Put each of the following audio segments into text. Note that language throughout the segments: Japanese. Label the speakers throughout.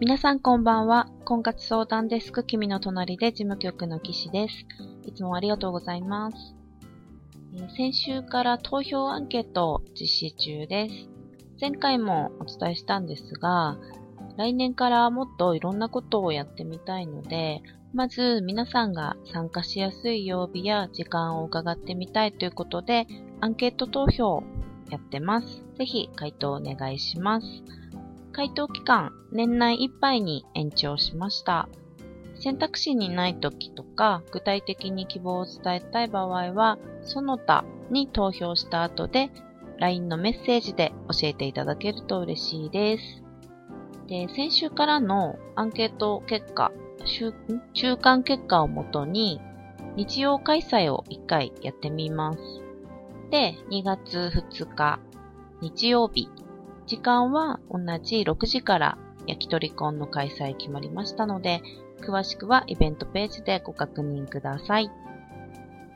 Speaker 1: 皆さんこんばんは。婚活相談デスク君の隣で事務局の岸です。いつもありがとうございます。先週から投票アンケートを実施中です。前回もお伝えしたんですが、来年からもっといろんなことをやってみたいので、まず皆さんが参加しやすい曜日や時間を伺ってみたいということで、アンケート投票やってます。ぜひ回答お願いします。回答期間、年内いっぱいに延長しました。選択肢にない時とか、具体的に希望を伝えたい場合は、その他に投票した後で、LINE のメッセージで教えていただけると嬉しいです。で、先週からのアンケート結果、週中間結果をもとに、日曜開催を1回やってみます。で、2月2日、日曜日時間は同じ6時から焼き鳥コンの開催決まりましたので、詳しくはイベントページでご確認ください。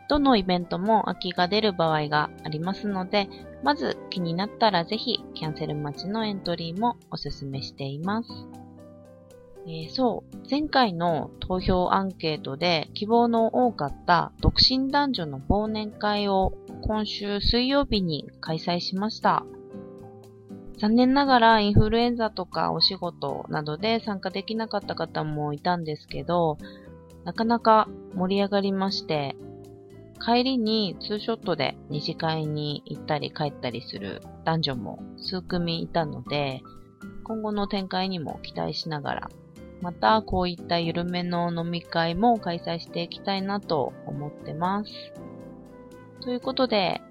Speaker 1: どのイベントも空きが出る場合がありますので、まず気になったらぜひキャンセル待ちのエントリーもお勧めしています。えー、そう、前回の投票アンケートで希望の多かった独身男女の忘年会を今週水曜日に開催しました。残念ながらインフルエンザとかお仕事などで参加できなかった方もいたんですけど、なかなか盛り上がりまして、帰りにツーショットで二次会に行ったり帰ったりする男女も数組いたので、今後の展開にも期待しながら、またこういった緩めの飲み会も開催していきたいなと思ってます。ということで、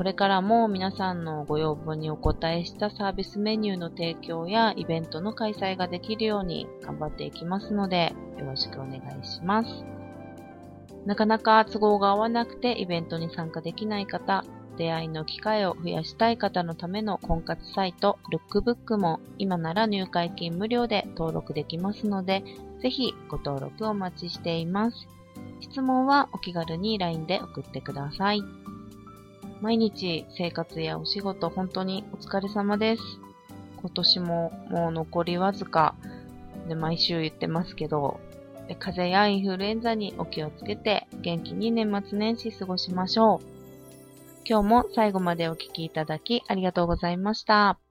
Speaker 1: これからも皆さんのご要望にお答えしたサービスメニューの提供やイベントの開催ができるように頑張っていきますので、よろしくお願いします。なかなか都合が合わなくてイベントに参加できない方、出会いの機会を増やしたい方のための婚活サイト、ルックブックも今なら入会金無料で登録できますので、ぜひご登録お待ちしています。質問はお気軽に LINE で送ってください。毎日生活やお仕事本当にお疲れ様です。今年ももう残りわずかで毎週言ってますけど、風邪やインフルエンザにお気をつけて元気に年末年始過ごしましょう。今日も最後までお聴きいただきありがとうございました。